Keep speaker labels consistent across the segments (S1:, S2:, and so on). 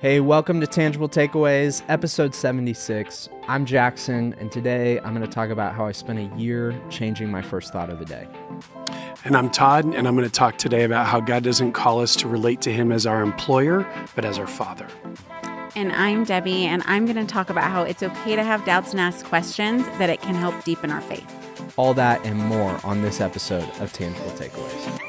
S1: Hey, welcome to Tangible Takeaways, episode 76. I'm Jackson, and today I'm going to talk about how I spent a year changing my first thought of the day.
S2: And I'm Todd, and I'm going to talk today about how God doesn't call us to relate to Him as our employer, but as our Father.
S3: And I'm Debbie, and I'm going to talk about how it's okay to have doubts and ask questions, that it can help deepen our faith.
S1: All that and more on this episode of Tangible Takeaways.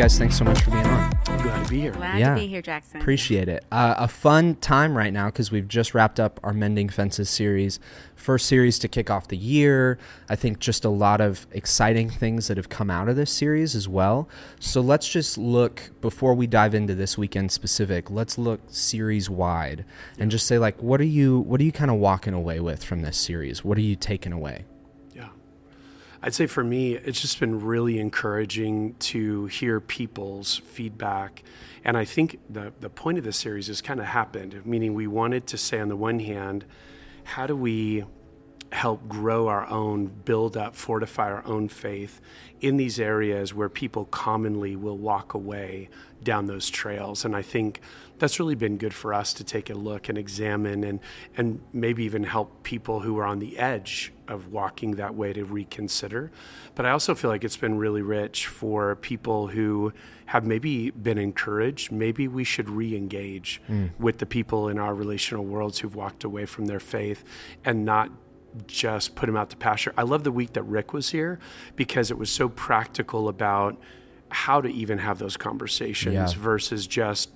S1: Guys, thanks so much for being on.
S2: I'm glad to be here.
S3: Glad
S1: Yeah.
S3: to be here, Jackson.
S1: Appreciate it. Uh, a fun time right now because we've just wrapped up our Mending Fences series. First series to kick off the year. I think just a lot of exciting things that have come out of this series as well. So let's just look, before we dive into this weekend specific, let's look series wide and just say, like, what are you, what are you kind of walking away with from this series? What are you taking away?
S2: I'd say for me, it's just been really encouraging to hear people's feedback. And I think the, the point of this series has kind of happened, meaning we wanted to say, on the one hand, how do we help grow our own, build up, fortify our own faith in these areas where people commonly will walk away down those trails. And I think that's really been good for us to take a look and examine and, and maybe even help people who are on the edge of walking that way to reconsider. But I also feel like it's been really rich for people who have maybe been encouraged. Maybe we should re engage mm. with the people in our relational worlds who've walked away from their faith and not just put him out to pasture. I love the week that Rick was here because it was so practical about how to even have those conversations
S1: Yeah.
S2: versus just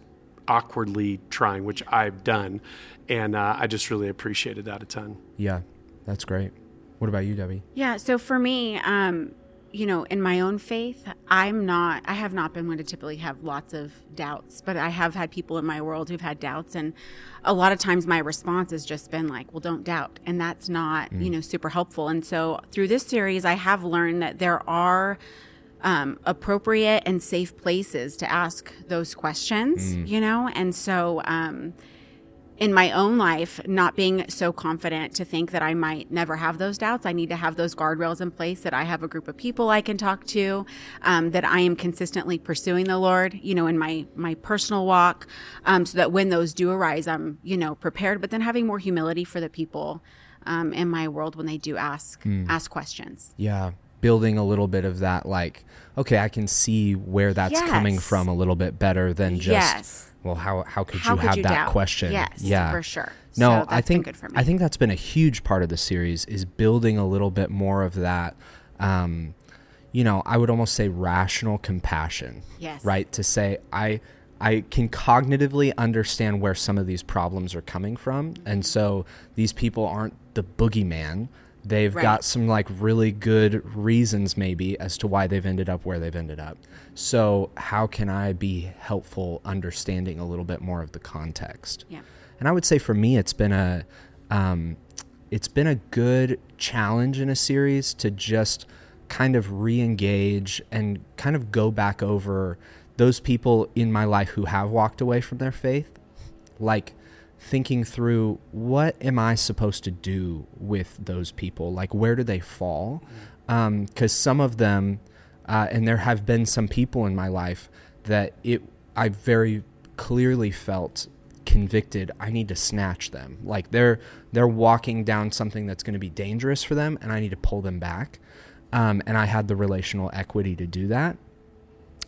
S2: awkwardly trying, which I've done. And uh, I just really appreciated that a ton.
S1: Yeah, that's great. What about you, Debbie?
S3: Yeah. So for me, um, you know, in my own faith, I'm not, I have not been one to typically have lots of doubts, but I have had people in my world who've had doubts. And a lot of times my response has just been like, well, don't doubt. And that's not, you know, super helpful. And so through this series, I have learned that there are, um, appropriate and safe places to ask those questions, you know? And so, um, in my own life, not being so confident to think that I might never have those doubts. I need to have those guardrails in place that I have a group of people I can talk to, um, that I am consistently pursuing the Lord, you know, in my, my personal walk, um, so that when those do arise, I'm, you know, prepared, but then having more humility for the people, um, in my world when they do ask, ask questions.
S1: Yeah, building a little bit of that, like, okay, I can see where that's coming from a little bit better than just,
S3: Yes.
S1: Well, how how could
S3: How
S1: you
S3: could
S1: have
S3: you
S1: that
S3: doubt?
S1: question?
S3: Yes,
S1: yeah,
S3: for sure.
S1: No,
S3: So
S1: I think
S3: good for me.
S1: I think that's been a huge part of the series is building a little bit more of that. Um, you know, I would almost say rational compassion.
S3: Yes.
S1: Right to say I. I can cognitively understand where some of these problems are coming from. And so these people aren't the boogeyman. They've
S3: Right.
S1: got some like really good reasons maybe as to why they've ended up where they've ended up. So how can I be helpful understanding a little bit more of the context?
S3: Yeah.
S1: And I would say for me it's been a um, it's been a good challenge in a series to just kind of re-engage and kind of go back over those people in my life who have walked away from their faith like thinking through what am I supposed to do with those people? Like, where do they fall? Because some of them, uh, and there have been some people in my life that it, I very clearly felt convicted. I need to snatch them. Like they're they're walking down something that's going to be dangerous for them, and I need to pull them back. Um, and I had the relational equity to do that.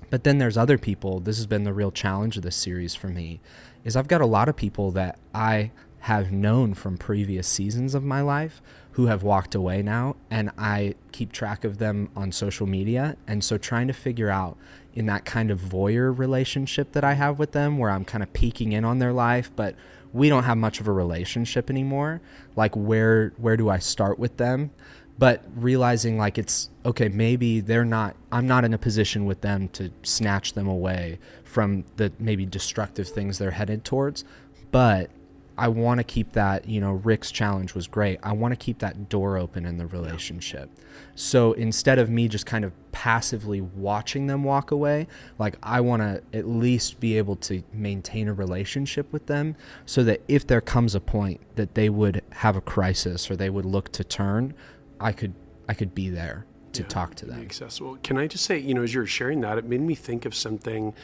S1: But then there's other people. This has been the real challenge of this series for me, is I've got a lot of people that I have known from previous seasons of my life who have walked away now, and I keep track of them on social media. And so trying to figure out in that kind of voyeur relationship that I have with them, where I'm kind of peeking in on their life, but we don't have much of a relationship anymore. Like where where do I start with them? But realizing like it's okay maybe they're not i'm not in a position with them to snatch them away from the maybe destructive things they're headed towards. But i want to keep that you know rick's challenge was great. I want to keep that door open in the relationship. So instead of me just kind of passively watching them walk away like i want to at least be able to maintain a relationship with them so that if there comes a point that they would have a crisis or they would look to turn I could I could be there to
S2: Yeah,
S1: talk to them.
S2: accessible. Can I just say, you know, as you were sharing that, it made me think of something.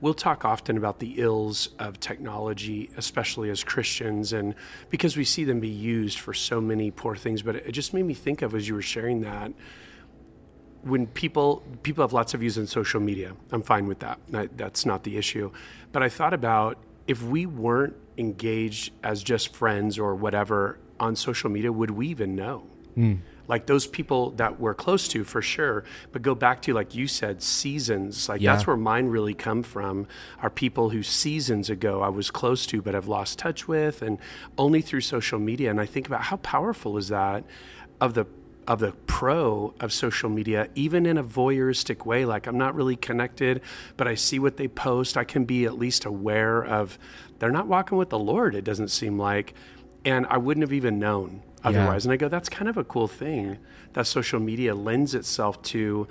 S2: We'll talk often about the ills of technology, especially as Christians, and because we see them be used for so many poor things. But it just made me think of as you were sharing that when people people have lots of views on social media. I'm fine with that. I, that's not the issue. But I thought about if we weren't engaged as just friends or whatever on social media, would we even know? Hmm. Like those people that we're close to for sure. But go back to like you said, seasons. Like
S1: Yeah.
S2: that's where mine really come from. Are people who seasons ago I was close to but have lost touch with, and only through social media. And I think about how powerful is that of the of the pro of social media, even in a voyeuristic way. Like I'm not really connected, but I see what they post. I can be at least aware of they're not walking with the Lord, it doesn't seem like. And I wouldn't have even known otherwise. And I go, that's kind of a cool thing that social media lends itself to.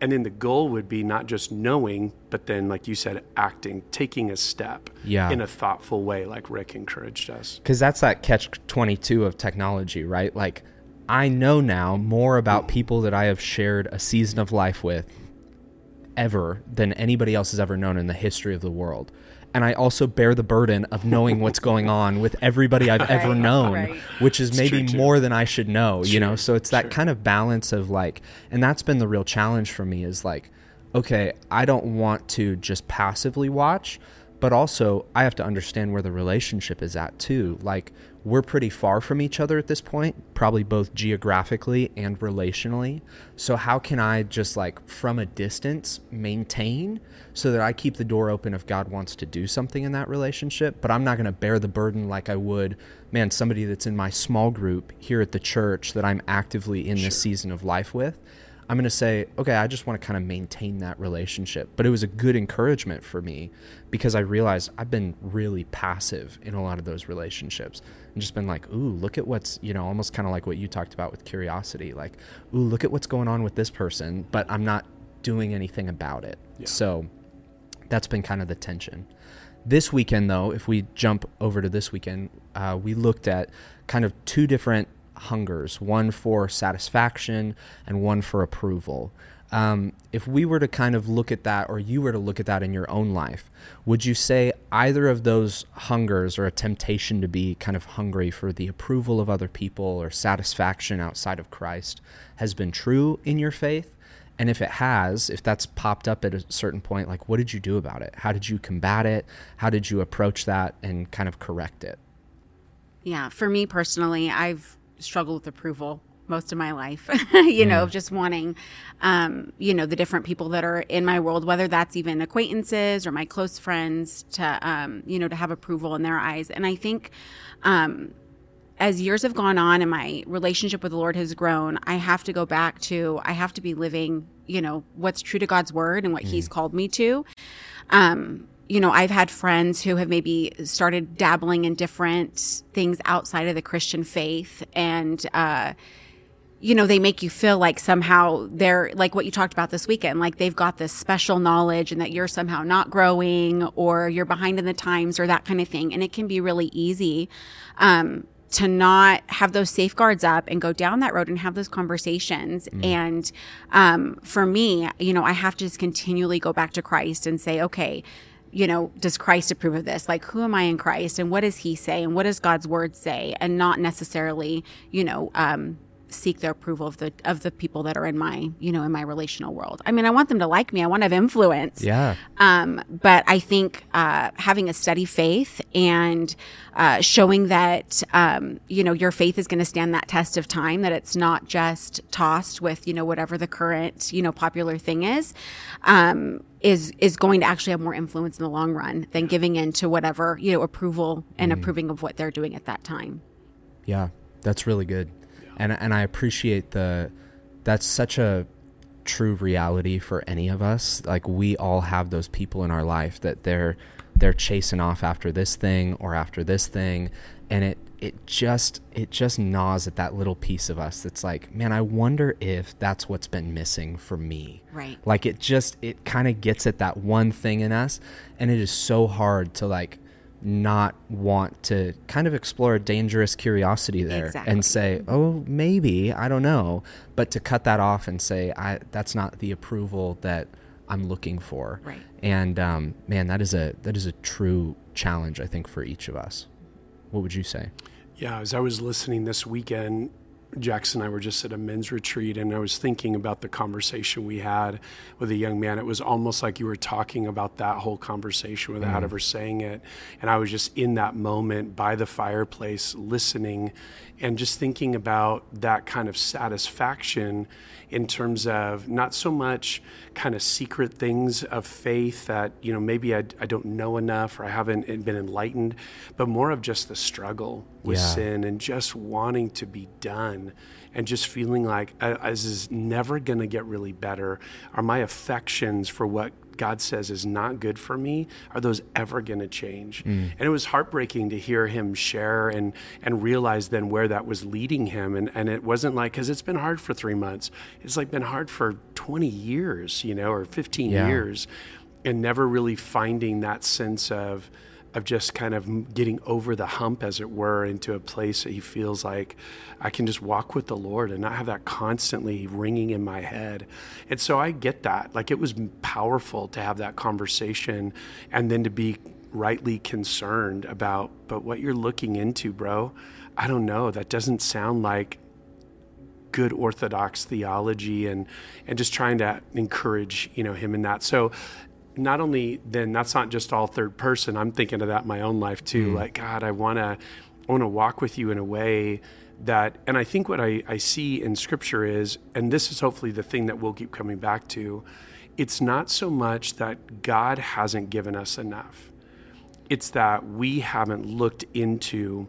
S2: And then the goal would be not just knowing, but then, like you said, acting, taking a step
S1: Yeah.
S2: in a thoughtful way, like Rick encouraged us.
S1: because that's that catch 22 of technology right like i know now more about people that i have shared a season of life with ever than anybody else has ever known in the history of the world and i also bear the burden of knowing what's going on with everybody i've ever
S3: Right,
S1: known
S3: right.
S1: which is maybe
S2: true,
S1: more than i should know you know so it's that
S2: sure.
S1: kind of balance of like and that's been the real challenge for me is like okay i don't want to just passively watch but also I have to understand where the relationship is at too. Like we're pretty far from each other at this point, probably both geographically and relationally. So how can I just like from a distance maintain so that I keep the door open if God wants to do something in that relationship, but I'm not going to bear the burden like I would man somebody that's in my small group here at the church that I'm actively in this season of life with. I'm going to say, okay, I just want to kind of maintain that relationship. But it was a good encouragement for me because I realized I've been really passive in a lot of those relationships and just been like, ooh, look at what's, you know, almost kind of like what you talked about with curiosity. Like, ooh, look at what's going on with this person, but I'm not doing anything about it. So that's been kind of the tension. This weekend, though, if we jump over to this weekend, uh, we looked at kind of two different hungers one for satisfaction and one for approval. Um, if we were to kind of look at that, or you were to look at that in your own life, would you say either of those hungers or a temptation to be kind of hungry for the approval of other people or satisfaction outside of Christ has been true in your faith? And if it has, if that's popped up at a certain point, like what did you do about it? How did you combat it? How did you approach that and kind of correct it?
S3: Yeah, for me personally, I've struggled with approval most of my life, you know, just wanting, um, you know, the different people that are in my world, whether that's even acquaintances or my close friends, to, um, you know, to have approval in their eyes. And I think, um, as years have gone on and my relationship with the Lord has grown, I have to go back to, I have to be living, you know, what's true to God's word and what He's called me to. Um, you know, I've had friends who have maybe started dabbling in different things outside of the Christian faith and, uh, you know, they make you feel like somehow they're like what you talked about this weekend, like they've got this special knowledge and that you're somehow not growing or you're behind in the times or that kind of thing. And it can be really easy, um, to not have those safeguards up and go down that road and have those conversations. And, um, for me, you know, I have to just continually go back to Christ and say, okay, you know, does Christ approve of this? Like, who am I in Christ and what does he say and what does God's word say? And not necessarily, you know, um, seek the approval of the of the people that are in my you know in my relational world. I mean i want them to like me. I want to have influence.
S1: Yeah.
S3: um, but I think uh, having a steady faith and uh, showing that um, you know your faith is going to stand that test of time, that it's not just tossed with you know whatever the current you know popular thing is, um, is is going to actually have more influence in the long run than giving in to whatever you know approval and approving of what they're doing at that time.
S1: Yeah, that's really good, and and I appreciate the. That's such a true reality for any of us. Like we all have those people in our life that they're they're chasing off after this thing or after this thing, and it it just it just gnaws at that little piece of us that's like, man, I wonder if that's what's been missing for me.
S3: Right.
S1: Like it just it kind of gets at that one thing in us, and it is so hard to like not want to kind of explore a dangerous curiosity there
S3: Exactly.
S1: and say, "Oh, maybe I don't know," but to cut that off and say, "I that's not the approval that I'm looking for."
S3: Right.
S1: And um, man, that is a that is a true challenge, I think, for each of us. What would you say?
S2: Yeah, as I was listening this weekend, Jackson and I were just at a men's retreat, and I was thinking about the conversation we had with a young man. It was almost like you were talking about that whole conversation without mm-hmm. ever saying it. And I was just in that moment by the fireplace listening and just thinking about that kind of satisfaction in terms of not so much kind of secret things of faith that, you know, maybe I, I don't know enough or I haven't been enlightened, but more of just the struggle with
S1: Yeah.
S2: sin and just wanting to be done and just feeling like uh, this is never going to get really better. Are my affections for what God says is not good for me, are those ever going to change? And it was heartbreaking to hear him share and, and realize then where that was leading him. And, and it wasn't like, because it's been hard for three months, it's like been hard for 20 years, you know, or 15
S1: Yeah.
S2: years, and never really finding that sense of, of just kind of getting over the hump, as it were, into a place that he feels like I can just walk with the Lord and not have that constantly ringing in my head. And so I get that. Like it was powerful to have that conversation and then to be rightly concerned about, but what you're looking into, bro, I don't know. That doesn't sound like good orthodox theology and and just trying to encourage you know him in that so not only then that's not just all third person i'm thinking of that in my own life too mm. like god i want to i want to walk with you in a way that and i think what I, I see in scripture is and this is hopefully the thing that we'll keep coming back to it's not so much that god hasn't given us enough. It's that we haven't looked into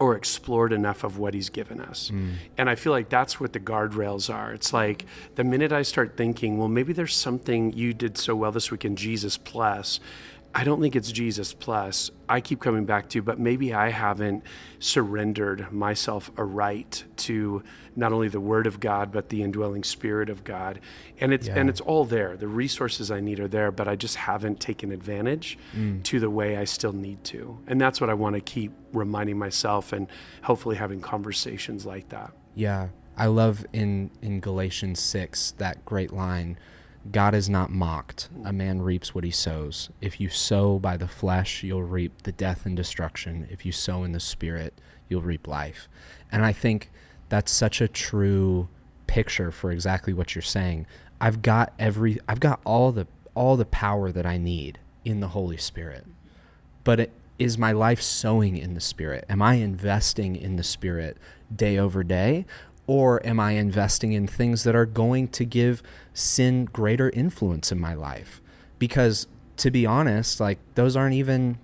S2: or explored enough of what he's given us. Hmm. And I feel like that's what the guardrails are. It's like the minute I start thinking, well, maybe there's something you did so well this week in Jesus plus. I don't think it's Jesus plus. I keep coming back to, but maybe I haven't surrendered myself a right to not only the Word of God but the indwelling Spirit of God, and it's and it's all there. The resources I need are there, but I just haven't taken advantage mm. to the way I still need to, and that's what I want to keep reminding myself, and hopefully having conversations like that.
S1: Yeah, I love in in Galatians six that great line. God is not mocked. A man reaps what he sows. If you sow by the flesh, you'll reap the death and destruction. If you sow in the spirit, you'll reap life. And I think that's such a true picture for exactly what you're saying. I've got every I've got all the all the power that I need in the Holy Spirit but it, is my life sowing in the spirit am i investing in the spirit day over day or am i investing in things that are going to give sin greater influence in my life? Because to be honest like those aren't even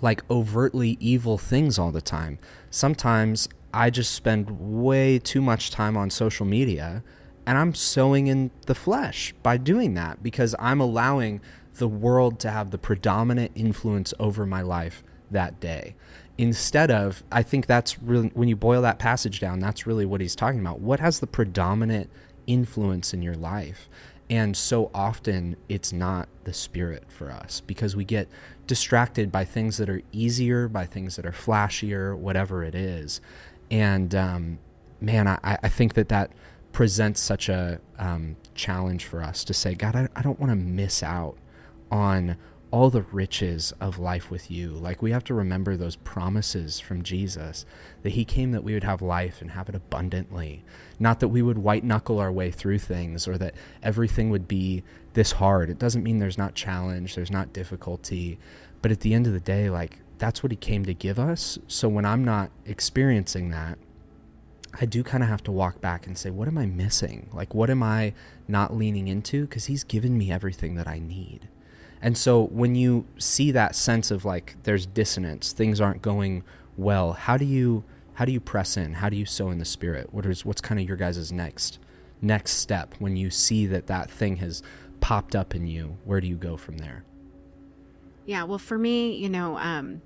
S1: like overtly evil things all the time. Sometimes i just spend way too much time on social media and i'm sowing in the flesh by doing that because i'm allowing the world to have the predominant influence over my life that day instead of i think that's really when you boil that passage down that's really what he's talking about. What has the predominant influence in your life? And so often it's not the spirit for us because we get distracted by things that are easier by things that are flashier whatever it is. And um, man I, I think that that presents such a um, challenge for us to say god i, I don't want to miss out on all the riches of life with you. Like we have to remember those promises from Jesus that he came that we would have life and have it abundantly. Not that we would white knuckle our way through things or that everything would be this hard. It doesn't mean there's not challenge, there's not difficulty, but at the end of the day like that's what he came to give us. So when I'm not experiencing that, I do kind of have to walk back and say, what am I missing? Like, what am I not leaning into? Because he's given me everything that I need. And so when you see that sense of like there's dissonance, things aren't going well, how do you how do you press in? How do you sow in the spirit? What is what's kind of your guys' next next step when you see that that thing has popped up in you? Where do you go from there?
S3: Yeah, well, for me, you know, um,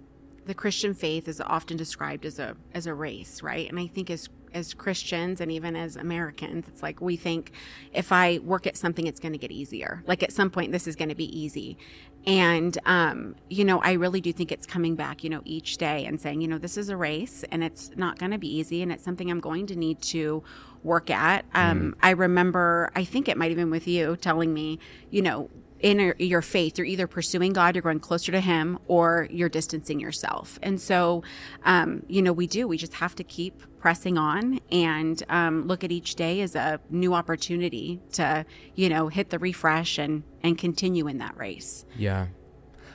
S3: the Christian faith is often described as a as a race, right? And I think as as Christians and even as Americans, it's like we think if I work at something, it's going to get easier. Like at some point, this is going to be easy. And, um, you know, I really do think it's coming back, you know, each day and saying, you know, this is a race and it's not going to be easy and it's something I'm going to need to work at. Um, mm. I remember, I think it might have been with you telling me, you know, in your faith, you're either pursuing God, you're going closer to Him, or you're distancing yourself. And so, um, you know, we do. We just have to keep pressing on and um, look at each day as a new opportunity to, you know, hit the refresh and and continue in that race.
S1: Yeah.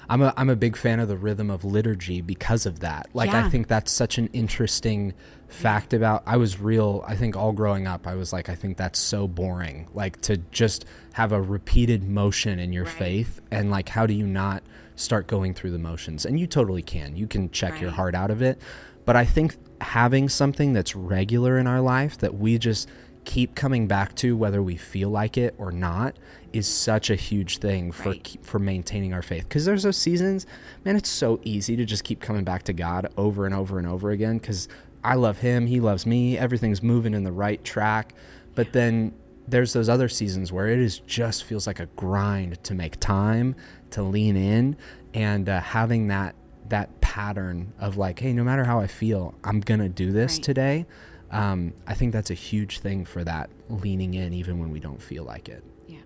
S1: I'm a I'm a big fan of the rhythm of liturgy because of that. Like yeah. I think that's such an interesting fact about I was real I think all growing up I was like I think that's so boring. Like to just have a repeated motion in your right. faith and like how do you not start going through the motions? And you totally can. You can check right. your heart out of it. But I think having something that's regular in our life that we just keep coming back to whether we feel like it or not is such a huge thing for right. for maintaining our faith because there's those seasons man it's so easy to just keep coming back to god over and over and over again because i love him he loves me everything's moving in the right track but then there's those other seasons where it is just feels like a grind to make time to lean in and uh, having that that pattern of like hey no matter how i feel i'm gonna do this right. today um, I think that's a huge thing for that leaning in, even when we don't feel like it.
S3: Yeah.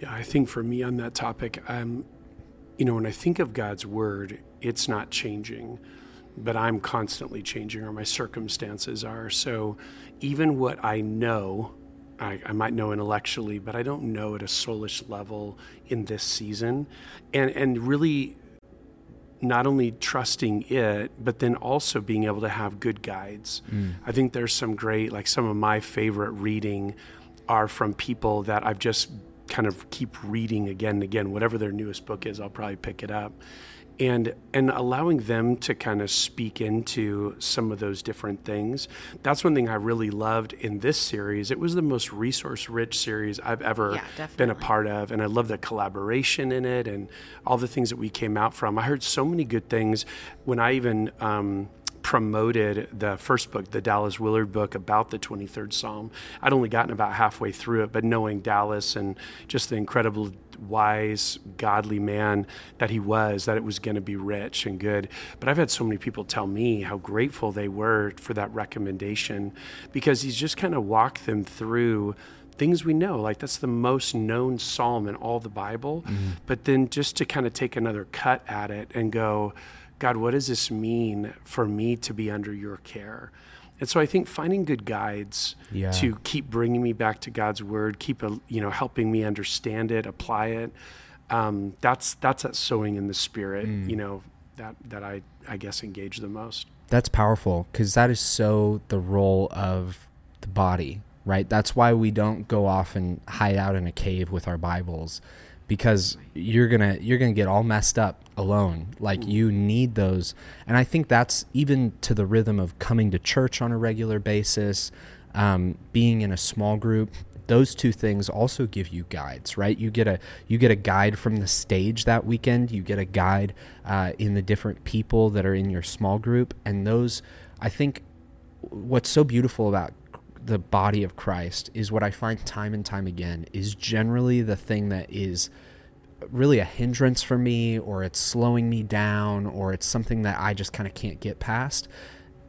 S2: Yeah, I think for me on that topic, um, you know, when I think of God's word, it's not changing, but I'm constantly changing, or my circumstances are. So even what I know, I, I, might know intellectually, but I don't know at a soulish level in this season. And and really not only trusting it, but then also being able to have good guides. Mm. I think there's some great, like some of my favorite reading are from people that I've just kind of keep reading again and again. Whatever their newest book is, I'll probably pick it up and and allowing them to kind of speak into some of those different things. That's one thing i really loved in this series. It was the most resource rich series i've ever yeah, been a part of and i love the collaboration in it and all the things that we came out from. I heard so many good things when i even um, promoted the first book, the Dallas Willard book about the 23rd Psalm. I'd only gotten about halfway through it, but knowing Dallas and just the incredible wise, godly man that he was, that it was going to be rich and good. But I've had so many people tell me how grateful they were for that recommendation because he's just kind of walked them through things we know like that's the most known psalm in all the bible mm-hmm. but then just to kind of take another cut at it and go God, what does this mean for me to be under your care? And so I think finding good guides yeah. to keep bringing me back to God's word, keep a, you know helping me understand it, apply it. Um, that's that's that sowing in the spirit, mm. you know, that that I I guess engage the most.
S1: That's powerful because that is so the role of the body, right? That's why we don't go off and hide out in a cave with our Bibles because you're gonna you're gonna get all messed up alone. Like mm. you need those. And i think that's even to the rhythm of coming to church on a regular basis um, being in a small group. Those two things also give you guides right? You get a you get a guide from the stage that weekend. You get a guide uh, in the different people that are in your small group. And those i think what's so beautiful about the body of Christ is what I find time and time again is generally the thing that is really a hindrance for me or it's slowing me down or it's something that I just kind of can't get past.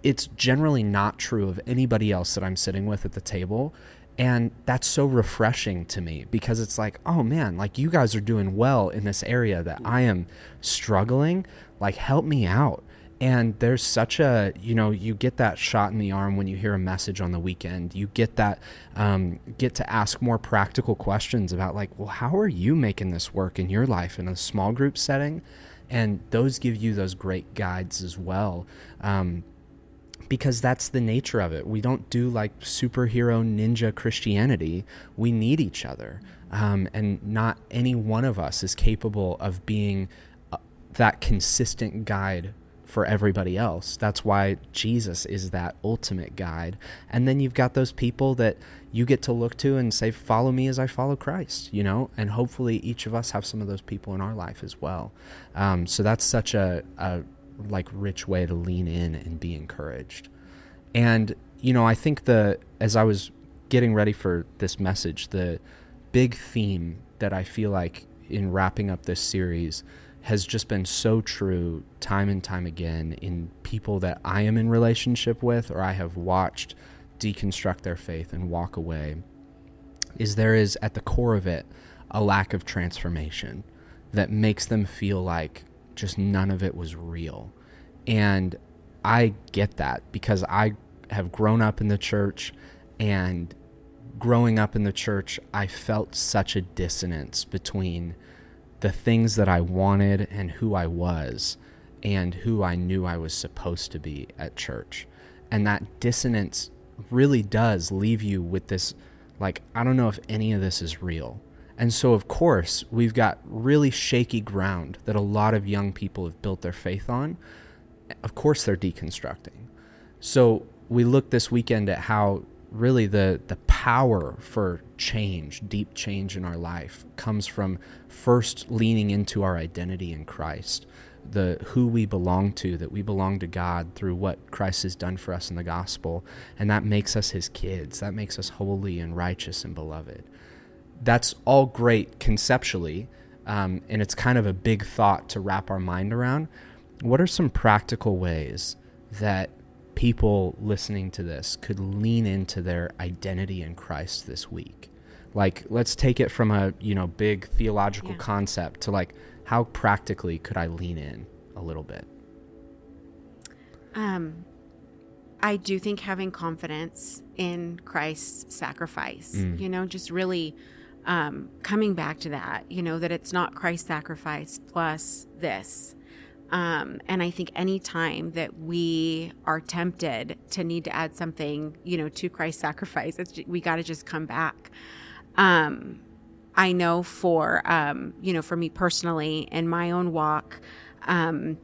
S1: It's generally not true of anybody else that I'm sitting with at the table. And that's so refreshing to me because it's like, oh man, like you guys are doing well in this area that I am struggling. Like, help me out and there's such a you know you get that shot in the arm when you hear a message on the weekend. You get that um, get to ask more practical questions about like well how are you making this work in your life in a small group setting? And those give you those great guides as well um, because that's the nature of it. We don't do like superhero ninja christianity. We need each other um, and not any one of us is capable of being uh, that consistent guide for everybody else. That's why Jesus is that ultimate guide. And then you've got those people that you get to look to and say, Follow me as I follow Christ, you know? And hopefully each of us have some of those people in our life as well. Um, so that's such a, a like rich way to lean in and be encouraged. And you know, I think the as I was getting ready for this message, the big theme that I feel like in wrapping up this series has just been so true time and time again in people that I am in relationship with or I have watched deconstruct their faith and walk away is there is at the core of it a lack of transformation that makes them feel like just none of it was real. And I get that because I have grown up in the church and growing up in the church, I felt such a dissonance between the things that I wanted and who I was and who I knew I was supposed to be at church. And that dissonance really does leave you with this like, I don't know if any of this is real. And so, of course, we've got really shaky ground that a lot of young people have built their faith on. Of course, they're deconstructing. So, we look this weekend at how really the, the power for change, deep change in our life, comes from first leaning into our identity in Christ, the who we belong to, that we belong to God through what Christ has done for us in the gospel, and that makes us his kids. That makes us holy and righteous and beloved. That's all great conceptually, um, and it's kind of a big thought to wrap our mind around. What are some practical ways that people listening to this could lean into their identity in Christ this week? Like, let's take it from a you know big theological yeah. concept to like how practically could I lean in a little bit?
S3: Um, I do think having confidence in Christ's sacrifice, mm. you know, just really um, coming back to that, you know, that it's not Christ's sacrifice plus this. Um, and I think any time that we are tempted to need to add something, you know, to Christ's sacrifice, we got to just come back. Um, I know for, um, you know, for me personally in my own walk, um,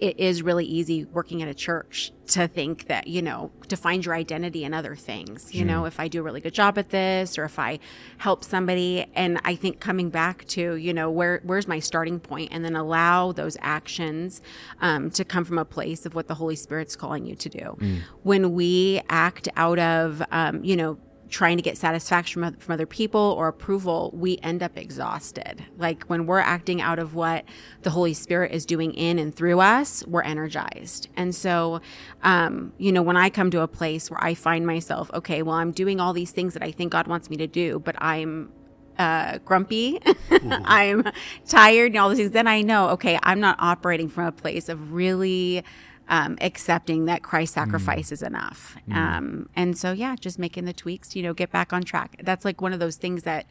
S3: it is really easy working at a church to think that, you know, to find your identity in other things. You mm. know, if I do a really good job at this or if I help somebody. And I think coming back to, you know, where where's my starting point and then allow those actions um, to come from a place of what the Holy Spirit's calling you to do. Mm. When we act out of, um, you know, trying to get satisfaction from, from other people or approval, we end up exhausted. Like when we're acting out of what the Holy Spirit is doing in and through us, we're energized. And so, um, you know, when I come to a place where I find myself, okay, well, I'm doing all these things that I think God wants me to do, but I'm uh, grumpy. I'm tired, and all these things, then I know, okay, I'm not operating from a place of really um, accepting that Christ's mm. sacrifice mm. is enough. Mm. Um, and so, yeah, just making the tweaks, you know, get back on track. That's like one of those things that,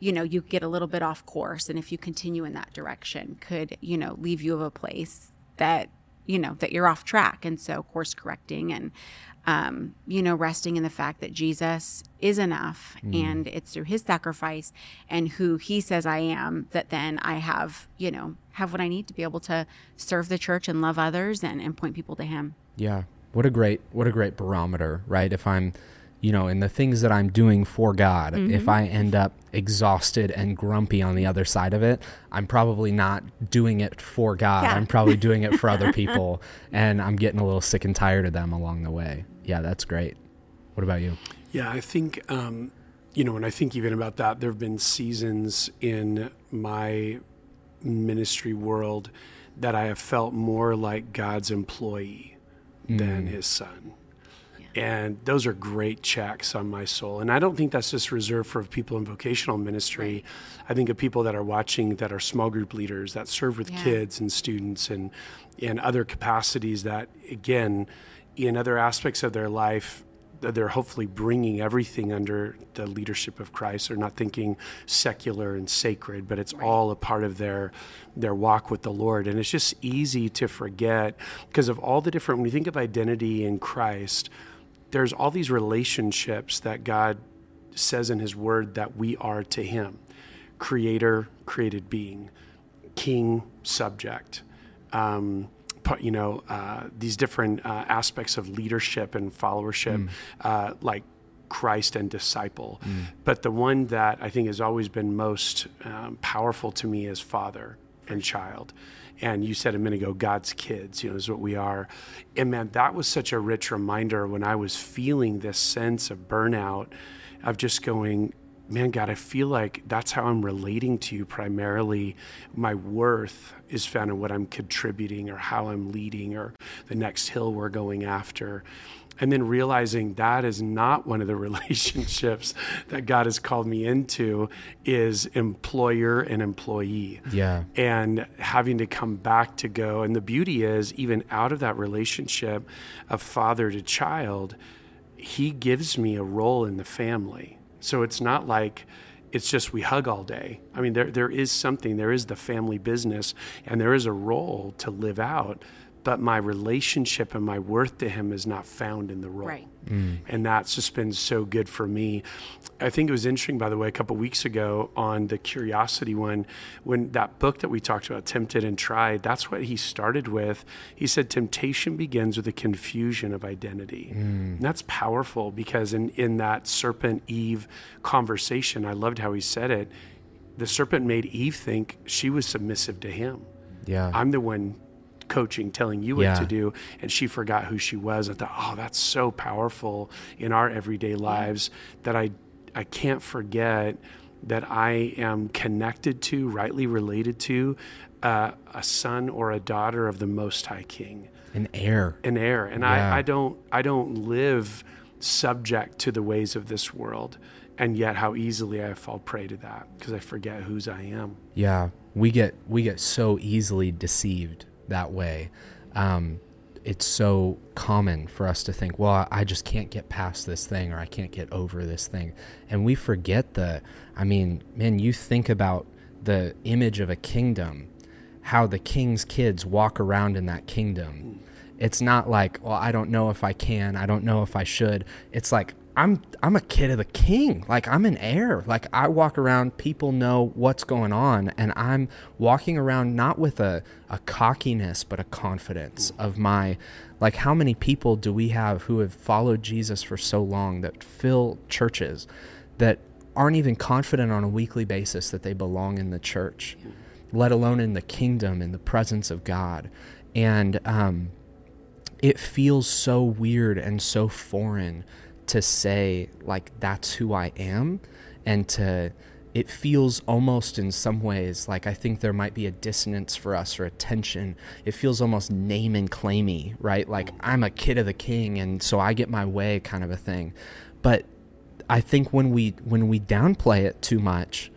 S3: you know, you get a little bit off course. And if you continue in that direction, could, you know, leave you of a place that, you know, that you're off track. And so, course correcting and, um, you know, resting in the fact that Jesus is enough mm. and it's through his sacrifice and who he says I am that then I have, you know, have what I need to be able to serve the church and love others and, and point people to him.
S1: Yeah. What a great, what a great barometer, right? If I'm, you know, in the things that I'm doing for God, mm-hmm. if I end up exhausted and grumpy on the other side of it, I'm probably not doing it for God. Yeah. I'm probably doing it for other people, and I'm getting a little sick and tired of them along the way. Yeah, that's great. What about you?
S2: Yeah, I think, um, you know, and I think even about that, there have been seasons in my ministry world that I have felt more like God's employee mm. than his son. And those are great checks on my soul. And I don't think that's just reserved for people in vocational ministry. Right. I think of people that are watching that are small group leaders that serve with yeah. kids and students and in other capacities that, again, in other aspects of their life, they're hopefully bringing everything under the leadership of Christ. They're not thinking secular and sacred, but it's right. all a part of their their walk with the Lord. And it's just easy to forget because of all the different. When you think of identity in Christ, there's all these relationships that God says in His Word that we are to Him: Creator, created being, King, subject. Um, you know uh, these different uh, aspects of leadership and followership, mm. uh, like Christ and disciple. Mm. But the one that I think has always been most um, powerful to me is Father, and child. And you said a minute ago, God's kids, you know, is what we are. And man, that was such a rich reminder when I was feeling this sense of burnout, of just going, man, God, I feel like that's how I'm relating to you primarily. My worth is found in what I'm contributing or how I'm leading or the next hill we're going after and then realizing that is not one of the relationships that God has called me into is employer and employee.
S1: Yeah.
S2: And having to come back to go and the beauty is even out of that relationship of father to child, he gives me a role in the family. So it's not like it's just we hug all day. I mean there there is something, there is the family business and there is a role to live out but my relationship and my worth to him is not found in the role.
S3: Right.
S2: Mm. And that's just been so good for me. I think it was interesting, by the way, a couple weeks ago on the curiosity one, when that book that we talked about, Tempted and Tried, that's what he started with. He said, Temptation begins with a confusion of identity. Mm. And that's powerful because in, in that serpent Eve conversation, I loved how he said it. The serpent made Eve think she was submissive to him.
S1: Yeah.
S2: I'm the one coaching, telling you what yeah. to do, and she forgot who she was. I thought, oh, that's so powerful in our everyday lives that I I can't forget that I am connected to, rightly related to, uh, a son or a daughter of the Most High King,
S1: an heir,
S2: an heir, and yeah. I, I don't I don't live subject to the ways of this world and yet how easily I fall prey to that because I forget whose I am.
S1: Yeah, we get we get so easily deceived that way. Um, it's so common for us to think, well, I just can't get past this thing or I can't get over this thing. And we forget the, I mean, man, you think about the image of a kingdom, how the king's kids walk around in that kingdom. It's not like, well, I don't know if I can, I don't know if I should. It's like, I'm I'm a kid of the king. Like I'm an heir. Like I walk around, people know what's going on, and I'm walking around not with a, a cockiness, but a confidence of my like how many people do we have who have followed Jesus for so long that fill churches that aren't even confident on a weekly basis that they belong in the church, let alone in the kingdom in the presence of God. And um, it feels so weird and so foreign to say like that's who I am and to it feels almost in some ways like I think there might be a dissonance for us or a tension. It feels almost name and claimy, right? Like I'm a kid of the king and so I get my way kind of a thing. But I think when we when we downplay it too much,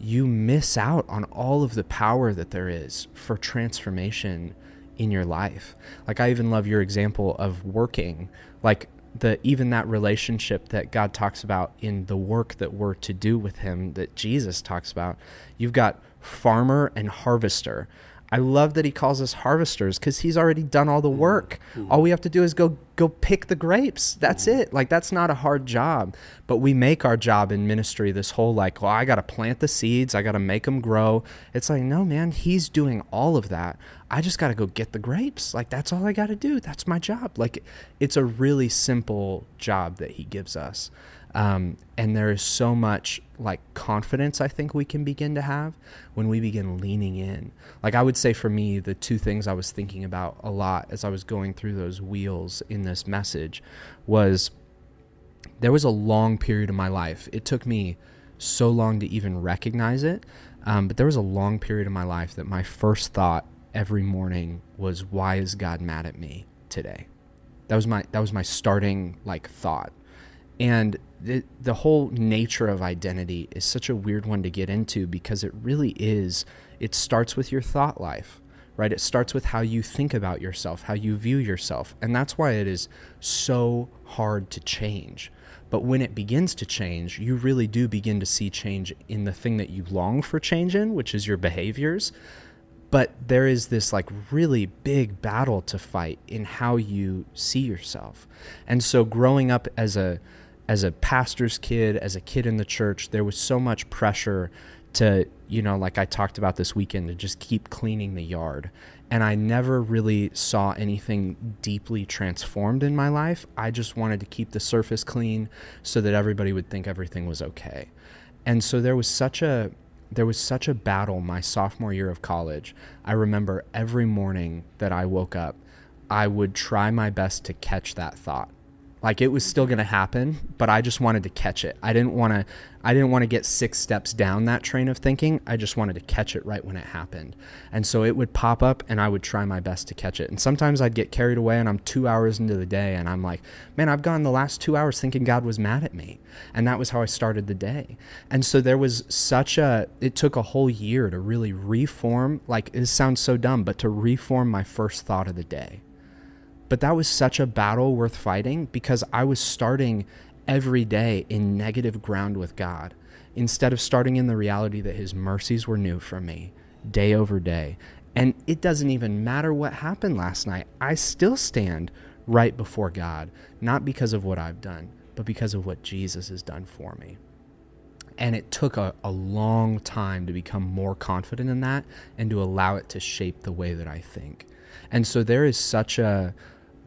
S1: you miss out on all of the power that there is for transformation in your life. Like I even love your example of working. Like the even that relationship that God talks about in the work that we're to do with him that Jesus talks about you've got farmer and harvester I love that he calls us harvesters because he's already done all the mm-hmm. work. Mm-hmm. All we have to do is go go pick the grapes. That's mm-hmm. it. Like that's not a hard job. But we make our job in ministry this whole like, well, I got to plant the seeds. I got to make them grow. It's like, no, man, he's doing all of that. I just got to go get the grapes. Like that's all I got to do. That's my job. Like it's a really simple job that he gives us. Um, and there is so much like confidence I think we can begin to have when we begin leaning in. Like I would say for me, the two things I was thinking about a lot as I was going through those wheels in this message was there was a long period of my life. It took me so long to even recognize it, um, but there was a long period of my life that my first thought every morning was, "Why is God mad at me today?" That was my that was my starting like thought, and the, the whole nature of identity is such a weird one to get into because it really is it starts with your thought life right? It starts with how you think about yourself how you view yourself and that's why it is so hard to change. But when it begins to change you really do begin to see change in the thing that you long for change in which is your behaviors. But there is this like really big battle to fight in how you see yourself. And so growing up as a as a pastor's kid, as a kid in the church, there was so much pressure to, you know, like I talked about this weekend, to just keep cleaning the yard. And I never really saw anything deeply transformed in my life. I just wanted to keep the surface clean so that everybody would think everything was okay. And so there was such a there was such a battle my sophomore year of college. I remember every morning that I woke up, I would try my best to catch that thought. Like it was still going to happen, but I just wanted to catch it. I didn't want to I didn't want to get six steps down that train of thinking. I just wanted to catch it right when it happened. And so it would pop up and I would try my best to catch it. And sometimes I'd get carried away and I'm 2 hours into the day and I'm like, "Man, I've gone the last 2 hours thinking God was mad at me." And that was how I started the day. And so there was such a it took a whole year to really reform like it sounds so dumb, but to reform my first thought of the day but that was such a battle worth fighting because I was starting every day in negative ground with God instead of starting in the reality that His mercies were new for me day over day. And it doesn't even matter what happened last night, I still stand right before God, not because of what I've done, but because of what Jesus has done for me. And it took a, a long time to become more confident in that and to allow it to shape the way that I think. And so there is such a,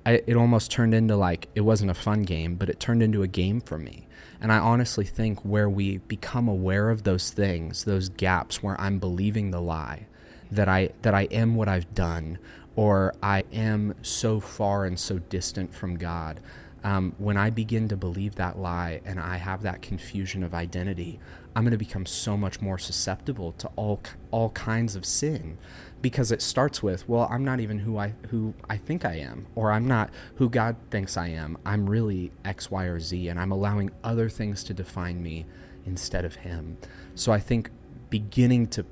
S1: I, it almost turned into like it wasn't a fun game, but it turned into a game for me. And I honestly think where we become aware of those things, those gaps where I'm believing the lie that I that I am what I've done or I am so far and so distant from God. Um, when I begin to believe that lie and I have that confusion of identity, I'm going to become so much more susceptible to all all kinds of sin because it starts with, well, I'm not even who I who I think I am, or I'm not who God thinks I am. I'm really X, Y, or Z, and I'm allowing other things to define me instead of Him. So I think beginning to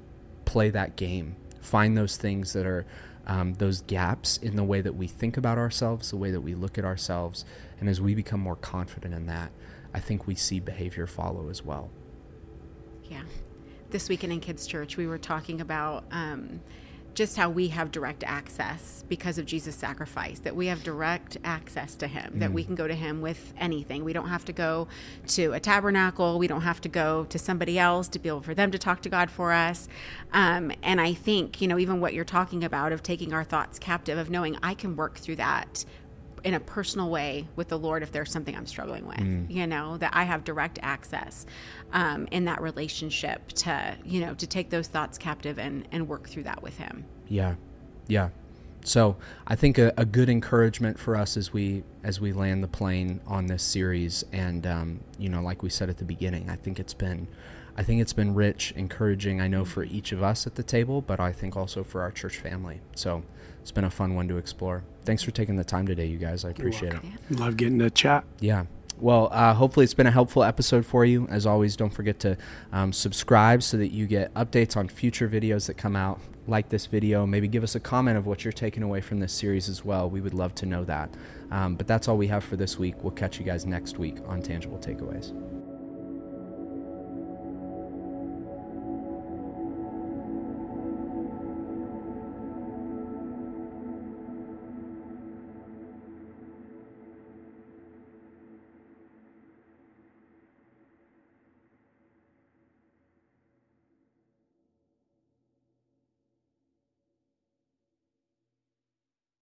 S1: play that game, find those things that are um, those gaps in the way that we think about ourselves, the way that we look at ourselves, and as we become more confident in that, I think we see behavior follow as well.
S3: Yeah. This weekend in Kids Church, we were talking about. Um, just how we have direct access because of Jesus' sacrifice, that we have direct access to Him, mm. that we mm. can go to Him with anything. We don't have to go to a tabernacle. We don't have to go to somebody else to be able for them to talk to God for us. Um, and I think, you know, even what you're talking about of taking our thoughts captive, of knowing I can work through that in a personal way with the Lord if there's something I'm struggling with, mm. you know, that I have direct access um, in that relationship to, you know, to take those thoughts captive and, and work through that with Him.
S1: Yeah. Yeah. So I think a, a good encouragement for us as we as we land the plane on this series, and um, you know, like we said at the beginning, I think it's been I think it's been rich, encouraging. I know for each of us at the table, but I think also for our church family. So it's been a fun one to explore. Thanks for taking the time today, you guys. I appreciate it.
S2: Love getting to chat.
S1: Yeah. Well, uh, hopefully it's been a helpful episode for you. As always, don't forget to um, subscribe so that you get updates on future videos that come out. Like this video, maybe give us a comment of what you're taking away from this series as well. We would love to know that. Um, but that's all we have for this week. We'll catch you guys next week on Tangible Takeaways.